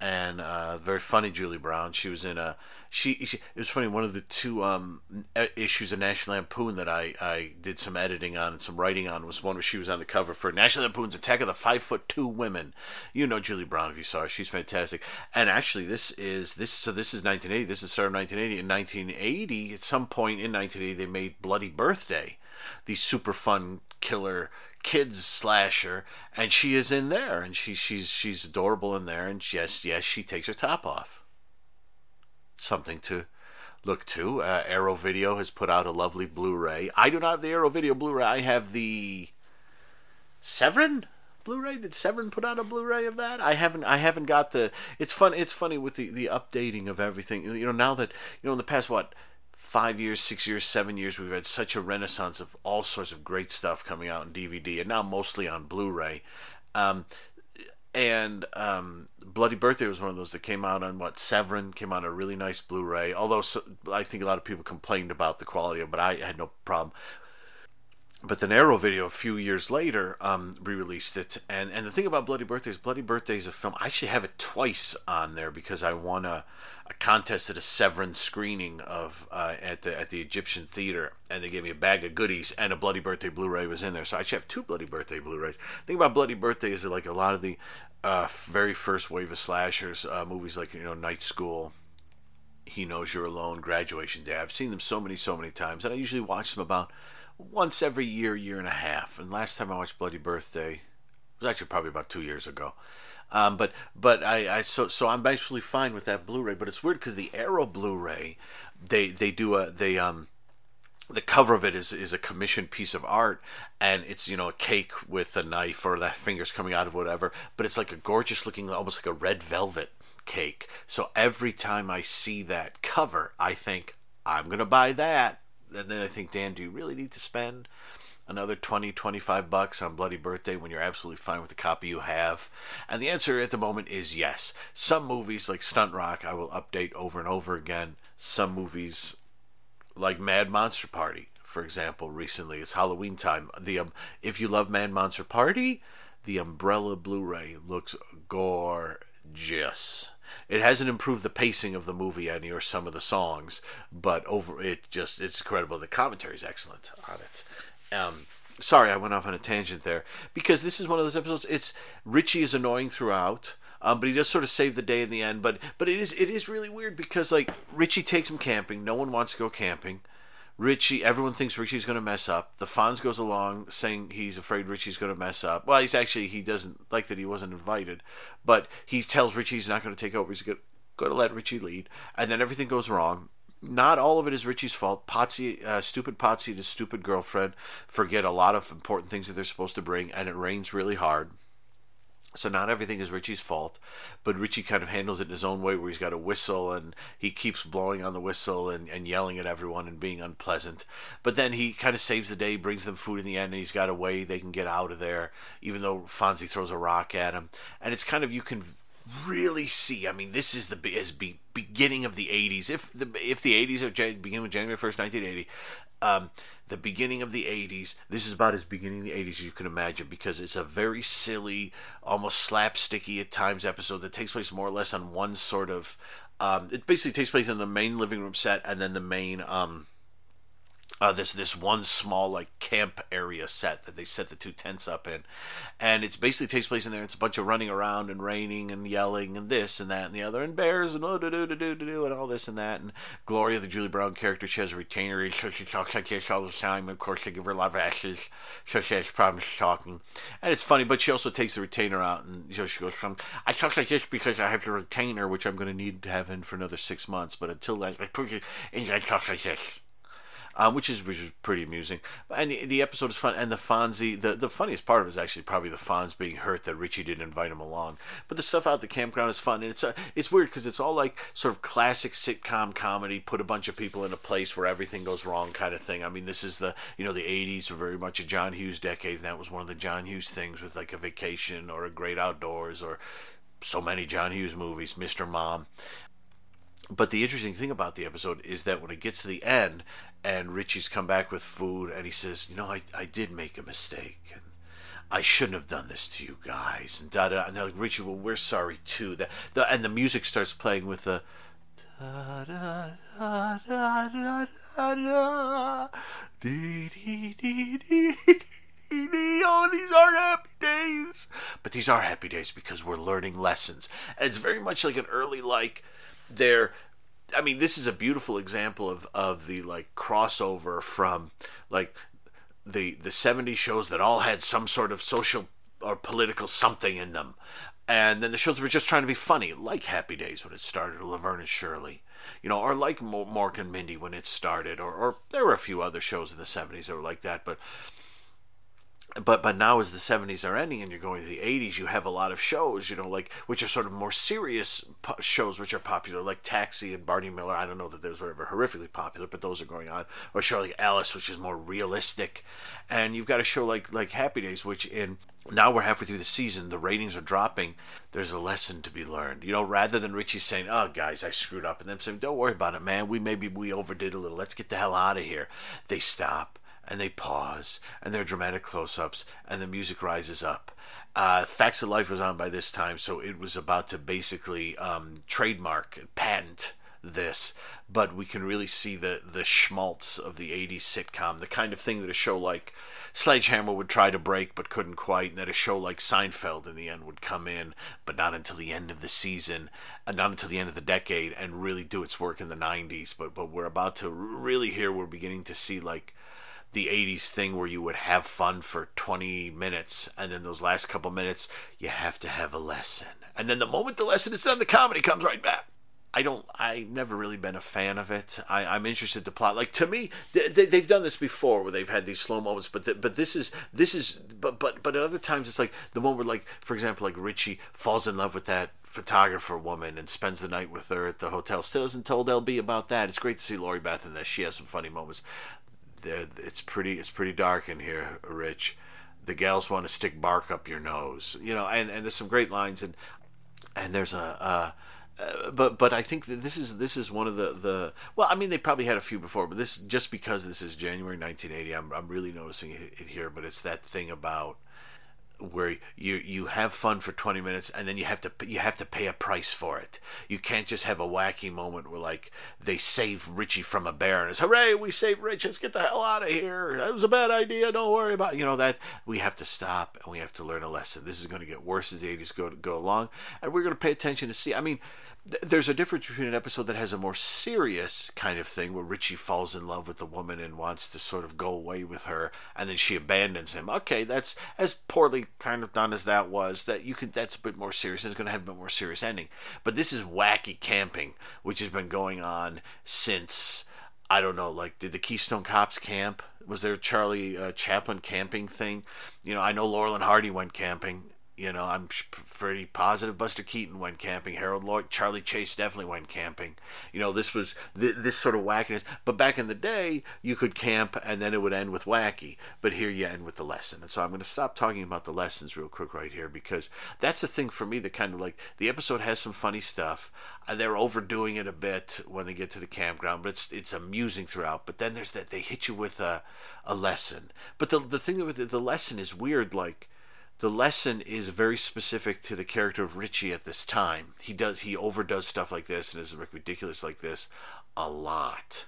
and uh, very funny Julie Brown. She was in a, she, she it was funny. One of the two um, issues of National Lampoon that I, I did some editing on and some writing on was one where she was on the cover for National Lampoon's Attack of the Five Foot Two Women. You know Julie Brown if you saw her; she's fantastic. And actually, this is this so this is 1980. This is start of 1980. In 1980, at some point in 1980, they made Bloody Birthday, the super fun killer kids slasher and she is in there and she she's she's adorable in there and yes yes she takes her top off something to look to. Uh, Arrow Video has put out a lovely Blu-ray. I do not have the Arrow Video Blu-ray. I have the Severin Blu-ray. Did Severin put out a Blu-ray of that? I haven't. I haven't got the. It's fun. It's funny with the the updating of everything. You know, now that you know, in the past what five years, six years, seven years, we've had such a renaissance of all sorts of great stuff coming out in DVD, and now mostly on Blu-ray. Um, and um, Bloody Birthday was one of those that came out on what Severin came out on a really nice Blu-ray. Although so, I think a lot of people complained about the quality but I had no problem. But the Arrow Video, a few years later, um, re-released it, and and the thing about Bloody Birthday is Bloody Birthday is a film. I actually have it twice on there because I won a, a contest at a Severin screening of uh, at the at the Egyptian Theater, and they gave me a bag of goodies, and a Bloody Birthday Blu-ray was in there. So I actually have two Bloody Birthday Blu-rays. The thing about Bloody Birthday is that like a lot of the uh, very first wave of slashers, uh, movies like you know Night School, He Knows You're Alone, Graduation Day. I've seen them so many, so many times, and I usually watch them about once every year, year and a half. And last time I watched Bloody Birthday was actually probably about two years ago. Um, but but I, I so so I'm basically fine with that Blu-ray. But it's weird because the Arrow Blu-ray, they they do a they um the cover of it is is a commissioned piece of art and it's you know a cake with a knife or that fingers coming out of whatever but it's like a gorgeous looking almost like a red velvet cake so every time i see that cover i think i'm going to buy that and then I think, Dan, do you really need to spend another 20, 25 bucks on Bloody Birthday when you're absolutely fine with the copy you have? And the answer at the moment is yes. Some movies like Stunt Rock, I will update over and over again. Some movies like Mad Monster Party, for example, recently. It's Halloween time. The um, If you love Mad Monster Party, the Umbrella Blu ray looks gorgeous. It hasn't improved the pacing of the movie any or some of the songs, but over it just it's incredible. The commentary is excellent on it. Um, sorry, I went off on a tangent there because this is one of those episodes. It's Richie is annoying throughout. Um, but he does sort of save the day in the end. But but it is it is really weird because like Richie takes him camping. No one wants to go camping. Richie, everyone thinks Richie's going to mess up. The Fonz goes along saying he's afraid Richie's going to mess up. Well, he's actually he doesn't like that he wasn't invited, but he tells Richie he's not going to take over. He's going to let Richie lead, and then everything goes wrong. Not all of it is Richie's fault. Potsy, uh, stupid Potsy and his stupid girlfriend forget a lot of important things that they're supposed to bring, and it rains really hard. So not everything is Richie's fault, but Richie kind of handles it in his own way where he's got a whistle and he keeps blowing on the whistle and, and yelling at everyone and being unpleasant. But then he kind of saves the day, brings them food in the end, and he's got a way they can get out of there, even though Fonzie throws a rock at him. And it's kind of, you can really see. I mean, this is the is be, beginning of the '80s. If the if the '80s are begin with January first, 1980, um, the beginning of the 80s. This is about as beginning of the 80s as you can imagine because it's a very silly, almost slapsticky at times episode that takes place more or less on one sort of. Um, it basically takes place in the main living room set and then the main um, uh, this this one small like camp area set that they set the two tents up in, and it's basically takes place in there. It's a bunch of running around and raining and yelling and this and that and the other and bears and oh do do do do do and all this and that and Gloria the Julie Brown character she has a retainer so she talks like this all the time. Of course they give her a lot of ashes, so she has problems talking, and it's funny. But she also takes the retainer out and so she goes from I talk like this because I have the retainer which I'm going to need to have in for another six months. But until then I put it and I talk like this um, which is which is pretty amusing. And the, the, episode is fun. And the Fonzie, the, the funniest part of it is actually probably the Fonz being hurt that Richie didn't invite him along. But the stuff out at the campground is fun, and it's uh, it's weird because it's all like sort of classic sitcom comedy. Put a bunch of people in a place where everything goes wrong, kind of thing. I mean, this is the you know the '80s were very much a John Hughes decade, and that was one of the John Hughes things with like a vacation or a great outdoors or so many John Hughes movies, Mr. Mom but the interesting thing about the episode is that when it gets to the end and Richie's come back with food and he says, You know, I, I did make a mistake and I shouldn't have done this to you guys and da da and they're like, Richie, well we're sorry too. That the and the music starts playing with the da da da da da da da dee dee dee dee Oh, these are happy days. But these are happy days because we're learning lessons. And it's very much like an early like they're I mean, this is a beautiful example of, of the like crossover from like the the 70s shows that all had some sort of social or political something in them. And then the shows were just trying to be funny, like Happy Days when it started, or Laverne and Shirley, you know, or like Mork and Mindy when it started, or, or there were a few other shows in the 70s that were like that, but but but now as the 70s are ending and you're going to the 80s you have a lot of shows you know like which are sort of more serious po- shows which are popular like taxi and barney miller. I don't know that those were ever horrifically popular but those are going on. Or a show like alice which is more realistic. And you've got a show like like happy days which in now we're halfway through the season the ratings are dropping. There's a lesson to be learned. You know rather than richie saying oh guys i screwed up and them saying don't worry about it man. We maybe we overdid a little. Let's get the hell out of here. They stop and they pause, and there are dramatic close ups, and the music rises up. Uh, Facts of Life was on by this time, so it was about to basically um, trademark, patent this, but we can really see the, the schmaltz of the 80s sitcom, the kind of thing that a show like Sledgehammer would try to break but couldn't quite, and that a show like Seinfeld in the end would come in, but not until the end of the season, and not until the end of the decade, and really do its work in the 90s. But, but we're about to really here, we're beginning to see like the 80s thing where you would have fun for 20 minutes and then those last couple minutes you have to have a lesson and then the moment the lesson is done the comedy comes right back I don't. I've never really been a fan of it. I, I'm interested to plot. Like to me, they, they've done this before where they've had these slow moments, but the, but this is this is but but but at other times it's like the one where like for example like Richie falls in love with that photographer woman and spends the night with her at the hotel. Still hasn't told LB about that. It's great to see Lori Beth in this. She has some funny moments it's pretty it's pretty dark in here, Rich. The gals want to stick bark up your nose, you know, and, and there's some great lines and and there's a. uh, but but I think that this is this is one of the the well I mean they probably had a few before but this just because this is January 1980 I'm I'm really noticing it here but it's that thing about where you you have fun for 20 minutes and then you have to you have to pay a price for it. You can't just have a wacky moment where like they save Richie from a bear and it's hooray we saved Rich let's get the hell out of here that was a bad idea don't worry about it. you know that we have to stop and we have to learn a lesson. This is going to get worse as the 80s go go along and we're going to pay attention to see. I mean there's a difference between an episode that has a more serious kind of thing where Richie falls in love with the woman and wants to sort of go away with her and then she abandons him. Okay, that's as poorly kind of done as that was that you could that's a bit more serious and it's going to have a bit more serious ending. But this is wacky camping which has been going on since I don't know like did the Keystone Cops camp? Was there Charlie uh, Chaplin camping thing? You know, I know Laurel and Hardy went camping you know, I'm pretty positive Buster Keaton went camping. Harold Lloyd, Charlie Chase definitely went camping. You know, this was th- this sort of wackiness. But back in the day, you could camp and then it would end with wacky. But here you end with the lesson. And so I'm going to stop talking about the lessons real quick right here because that's the thing for me that kind of like the episode has some funny stuff. Uh, they're overdoing it a bit when they get to the campground, but it's it's amusing throughout. But then there's that they hit you with a a lesson. But the the thing with the, the lesson is weird, like the lesson is very specific to the character of Richie at this time. He does he overdoes stuff like this and is ridiculous like this a lot.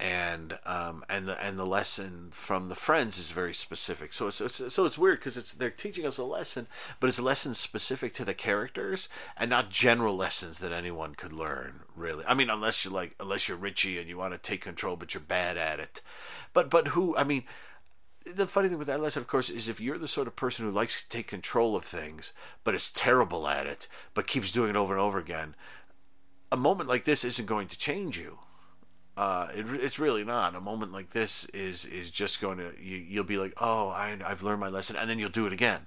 And um, and the and the lesson from the friends is very specific. So it's, so it's weird because it's they're teaching us a lesson, but it's lessons specific to the characters and not general lessons that anyone could learn. Really, I mean, unless you're like unless you're Richie and you want to take control, but you're bad at it. But but who? I mean, the funny thing with that lesson, of course, is if you're the sort of person who likes to take control of things, but is terrible at it, but keeps doing it over and over again, a moment like this isn't going to change you. Uh, it, it's really not. A moment like this is is just going to you, you'll be like, oh, I, I've learned my lesson, and then you'll do it again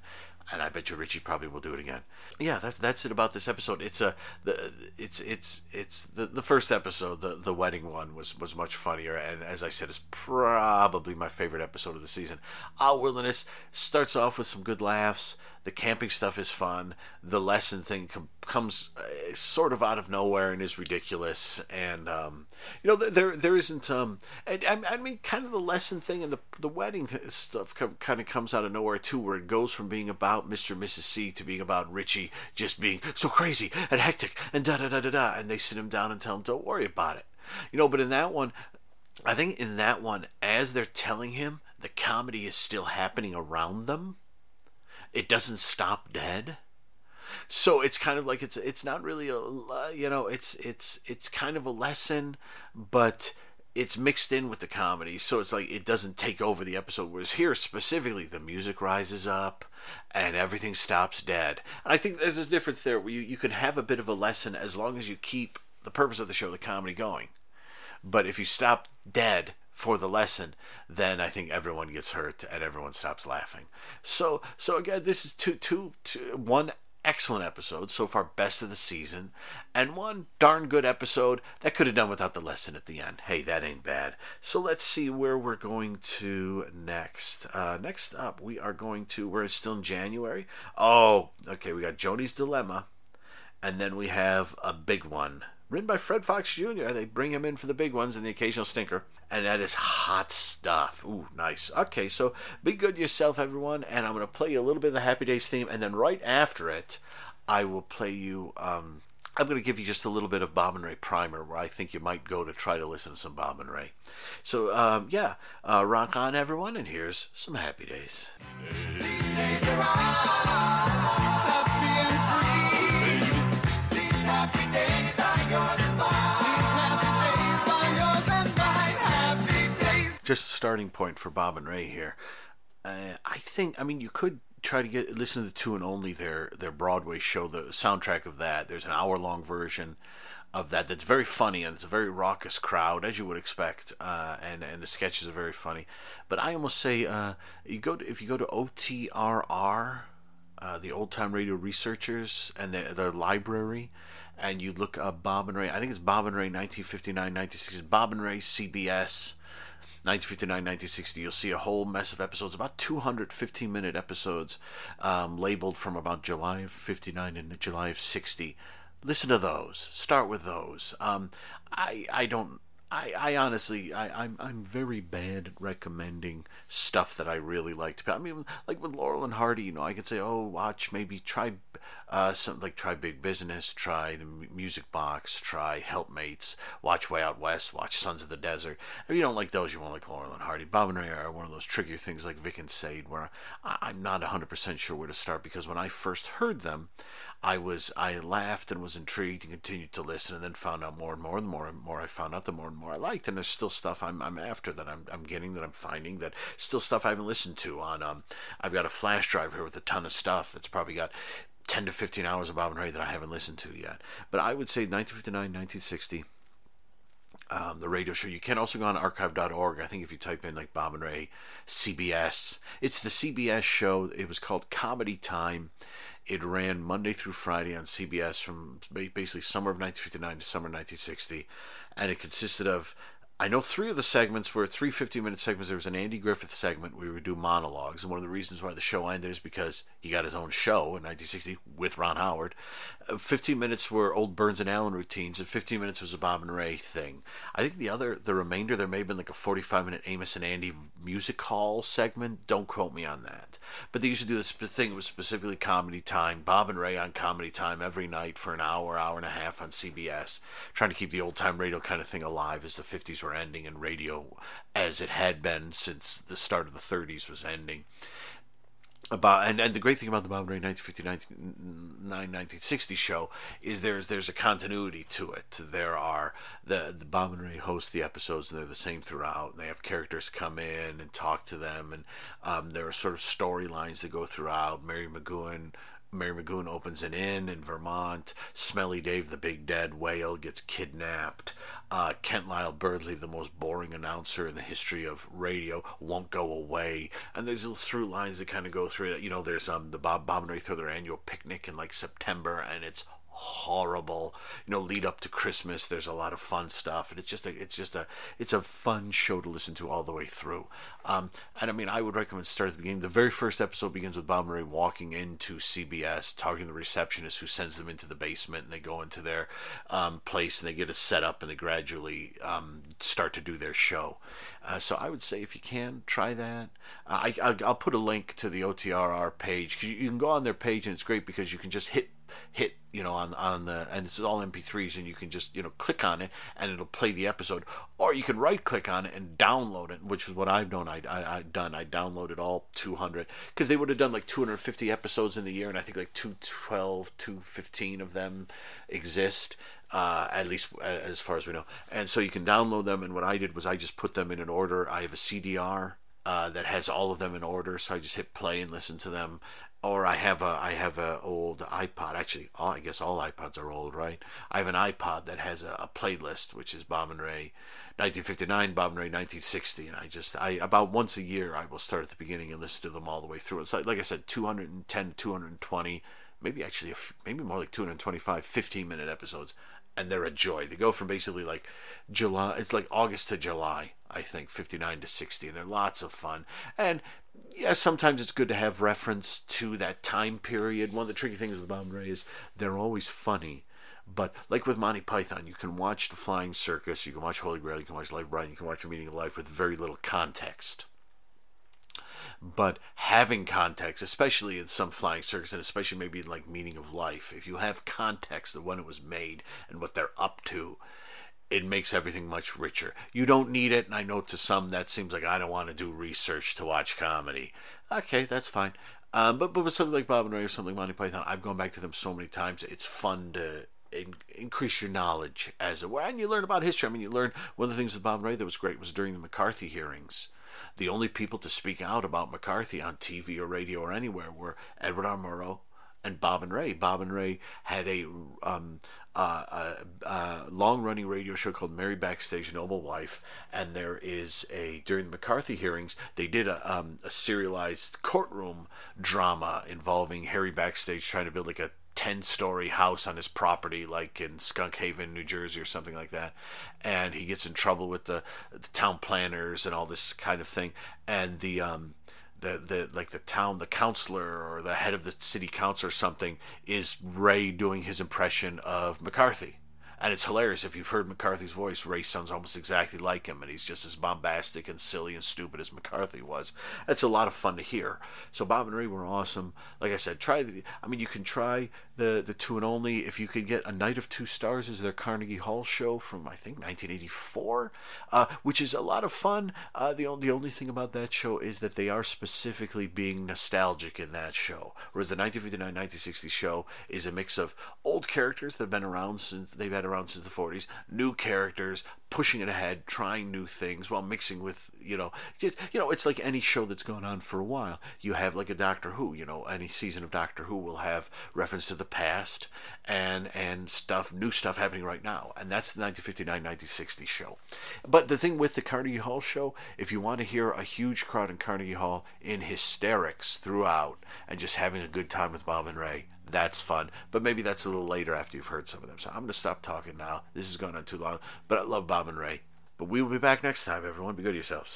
and I bet you Richie probably will do it again. Yeah, that's that's it about this episode. It's a the it's it's it's the the first episode, the the wedding one was was much funnier, and as I said, is probably my favorite episode of the season. Our Wilderness starts off with some good laughs. The camping stuff is fun. The lesson thing com- comes uh, sort of out of nowhere and is ridiculous. And um, you know, there there isn't. Um, and, I mean, kind of the lesson thing and the the wedding stuff kind of comes out of nowhere too, where it goes from being about Mr. and Mrs. C to being about Richie just being so crazy and hectic and da da da da da. And they sit him down and tell him, "Don't worry about it." You know, but in that one, I think in that one, as they're telling him, the comedy is still happening around them it doesn't stop dead. So it's kind of like it's it's not really a you know it's it's it's kind of a lesson but it's mixed in with the comedy. So it's like it doesn't take over the episode. Whereas here specifically the music rises up and everything stops dead. And i think there's a difference there where you, you can have a bit of a lesson as long as you keep the purpose of the show the comedy going. But if you stop dead for the lesson, then I think everyone gets hurt and everyone stops laughing. So so again, this is two two two one excellent episode so far, best of the season, and one darn good episode that could have done without the lesson at the end. Hey, that ain't bad. So let's see where we're going to next. Uh, next up, we are going to. We're still in January. Oh, okay. We got Joanie's Dilemma, and then we have a big one written by Fred Fox Jr. They bring him in for the big ones and the occasional stinker. And that is hot stuff. Ooh, nice. Okay, so be good to yourself, everyone. And I'm going to play you a little bit of the Happy Days theme. And then right after it, I will play you. Um, I'm going to give you just a little bit of Bob and Ray primer where I think you might go to try to listen to some Bob and Ray. So, um, yeah, uh, rock on, everyone. And here's some Happy Days. Just a starting point for Bob and Ray here. Uh, I think, I mean, you could try to get listen to the two and only their their Broadway show, the soundtrack of that. There's an hour long version of that that's very funny and it's a very raucous crowd as you would expect, uh, and and the sketches are very funny. But I almost say uh, you go to, if you go to OTRR, uh, the Old Time Radio Researchers and their, their library, and you look up Bob and Ray. I think it's Bob and Ray 1959, 1960. Bob and Ray CBS 1959, 1960, you'll see a whole mess of episodes, about 215 minute episodes, um, labeled from about July of 59 and July of 60. Listen to those. Start with those. Um, I I don't I, I honestly, I, I'm, I'm very bad at recommending stuff that I really liked. I mean, like with Laurel and Hardy, you know, I could say, oh, watch, maybe try, uh, something like try Big Business, try the Music Box, try Helpmates, watch Way Out West, watch Sons of the Desert. If you don't like those, you won't like Laurel and Hardy. Bob and Ray are one of those trickier things like Vic and Sade, where I, I'm not 100% sure where to start because when I first heard them, I was I laughed and was intrigued and continued to listen and then found out more and more and more and more. I found out the more and more I liked and there's still stuff I'm, I'm after that I'm, I'm getting that I'm finding that still stuff I haven't listened to on um I've got a flash drive here with a ton of stuff that's probably got 10 to 15 hours of Bob and Ray that I haven't listened to yet. But I would say 1959 1960 um, the radio show. You can also go on archive.org. I think if you type in like Bob and Ray, CBS, it's the CBS show. It was called Comedy Time. It ran Monday through Friday on CBS from basically summer of 1959 to summer 1960, and it consisted of I know three of the segments were three 50 minute segments. There was an Andy Griffith segment where we would do monologues. And one of the reasons why the show ended is because he got his own show in 1960 with Ron Howard. Uh, 15 minutes were old Burns and Allen routines, and 15 minutes was a Bob and Ray thing. I think the other, the remainder, there may have been like a 45 minute Amos and Andy music hall segment. Don't quote me on that. But they used to do this thing. It was specifically comedy time. Bob and Ray on comedy time every night for an hour, hour and a half on CBS, trying to keep the old time radio kind of thing alive as the 50s ending and radio as it had been since the start of the 30s was ending about and, and the great thing about the Bob Ray 1959 1960 show is there's there's a continuity to it. There are the the Bob and Ray host the episodes and they're the same throughout. And they have characters come in and talk to them, and um, there are sort of storylines that go throughout. Mary McGoon Mary McGoon opens an inn in Vermont. Smelly Dave, the big dead whale, gets kidnapped. Uh, Kent Lyle Birdley, the most boring announcer in the history of radio, won't go away. And there's little through lines that kind of go through it. You know, there's um the Bob Bob and Ray throw their annual picnic in like September, and it's horrible. You know, lead up to Christmas, there's a lot of fun stuff, and it's just a, it's just a, it's a fun show to listen to all the way through. Um, and I mean, I would recommend start at the beginning. The very first episode begins with Bob Murray walking into CBS, talking to the receptionist who sends them into the basement, and they go into their um, place and they get it set up, and they gradually um, start to do their show. Uh, so I would say if you can try that, uh, I, will put a link to the OTRR page because you, you can go on their page and it's great because you can just hit hit you know on on the and it's all mp3s and you can just you know click on it and it'll play the episode. Or you can right click on it and download it which is what i've done i, I i've done. I downloaded all 200 because they would have done like 250 episodes in the year and i think like 212 215 of them exist uh, at least as far as we know. And so you can download them and what i did was i just put them in an order. I have a cdr uh, that has all of them in order. So I just hit play and listen to them, or I have a I have a old iPod. Actually, all, I guess all iPods are old, right? I have an iPod that has a, a, playlist, which is Bob and Ray, 1959, Bob and Ray, 1960, and I just I about once a year I will start at the beginning and listen to them all the way through. It's like like I said, 210, 220, maybe actually maybe more like 225, 15 minute episodes, and they're a joy. They go from basically like July, it's like August to July, I think, 59 to 60, and they're lots of fun. And yeah, sometimes it's good to have reference to that time period. One of the tricky things with Bob Ray is they're always funny. But like with Monty Python, you can watch The Flying Circus, you can watch Holy Grail, you can watch Life Brian, you can watch A Meaning of Life with very little context. But having context, especially in some flying circus, and especially maybe in like Meaning of Life, if you have context of when it was made and what they're up to, it makes everything much richer. You don't need it, and I know to some that seems like I don't want to do research to watch comedy. Okay, that's fine. Um, but but with something like Bob and Ray or something like Monty Python, I've gone back to them so many times. It's fun to in, increase your knowledge as it were, and you learn about history. I mean, you learn one of the things with Bob and Ray that was great was during the McCarthy hearings. The only people to speak out about McCarthy on TV or radio or anywhere were Edward R. Murrow and Bob and Ray. Bob and Ray had a um, uh, a, a long-running radio show called Mary Backstayge Noble Wife, and there is a during the McCarthy hearings they did a, um, a serialized courtroom drama involving Harry Backstayge trying to build like a 10 story house on his property, like in Skunk Haven, New Jersey, or something like that. And he gets in trouble with the, the town planners and all this kind of thing. And the, um, the the like the town the counselor or the head of the city council or something is Ray doing his impression of McCarthy And it's hilarious if you've heard McCarthy's voice. Ray sounds almost exactly like him, and he's just as bombastic and silly and stupid as McCarthy was. It's a lot of fun to hear. So Bob and Ray were awesome. Like I said, try. The, I mean, you can try the the two and only if you can get a night of two stars is their Carnegie Hall show from I think 1984, uh, which is a lot of fun. Uh, the only the only thing about that show is that they are specifically being nostalgic in that show, whereas the 1959-1960 show is a mix of old characters that have been around since they've had around since the 40s, new characters pushing it ahead, trying new things while mixing with you know just you know it's like any show that's gone on for a while. You have like a Doctor Who, you know, any season of Doctor Who will have reference to the past and and stuff, new stuff happening right now, and that's the 1959-1960 show. But the thing with the Carnegie Hall show, if you want to hear a huge crowd in Carnegie Hall in hysterics throughout and just having a good time with Bob and Ray, that's fun. But maybe that's a little later after you've heard some of them. So I'm going to stop talking now. This is going on too long. But I love Bob and Ray. But we will be back next time, everyone. Be good to yourselves.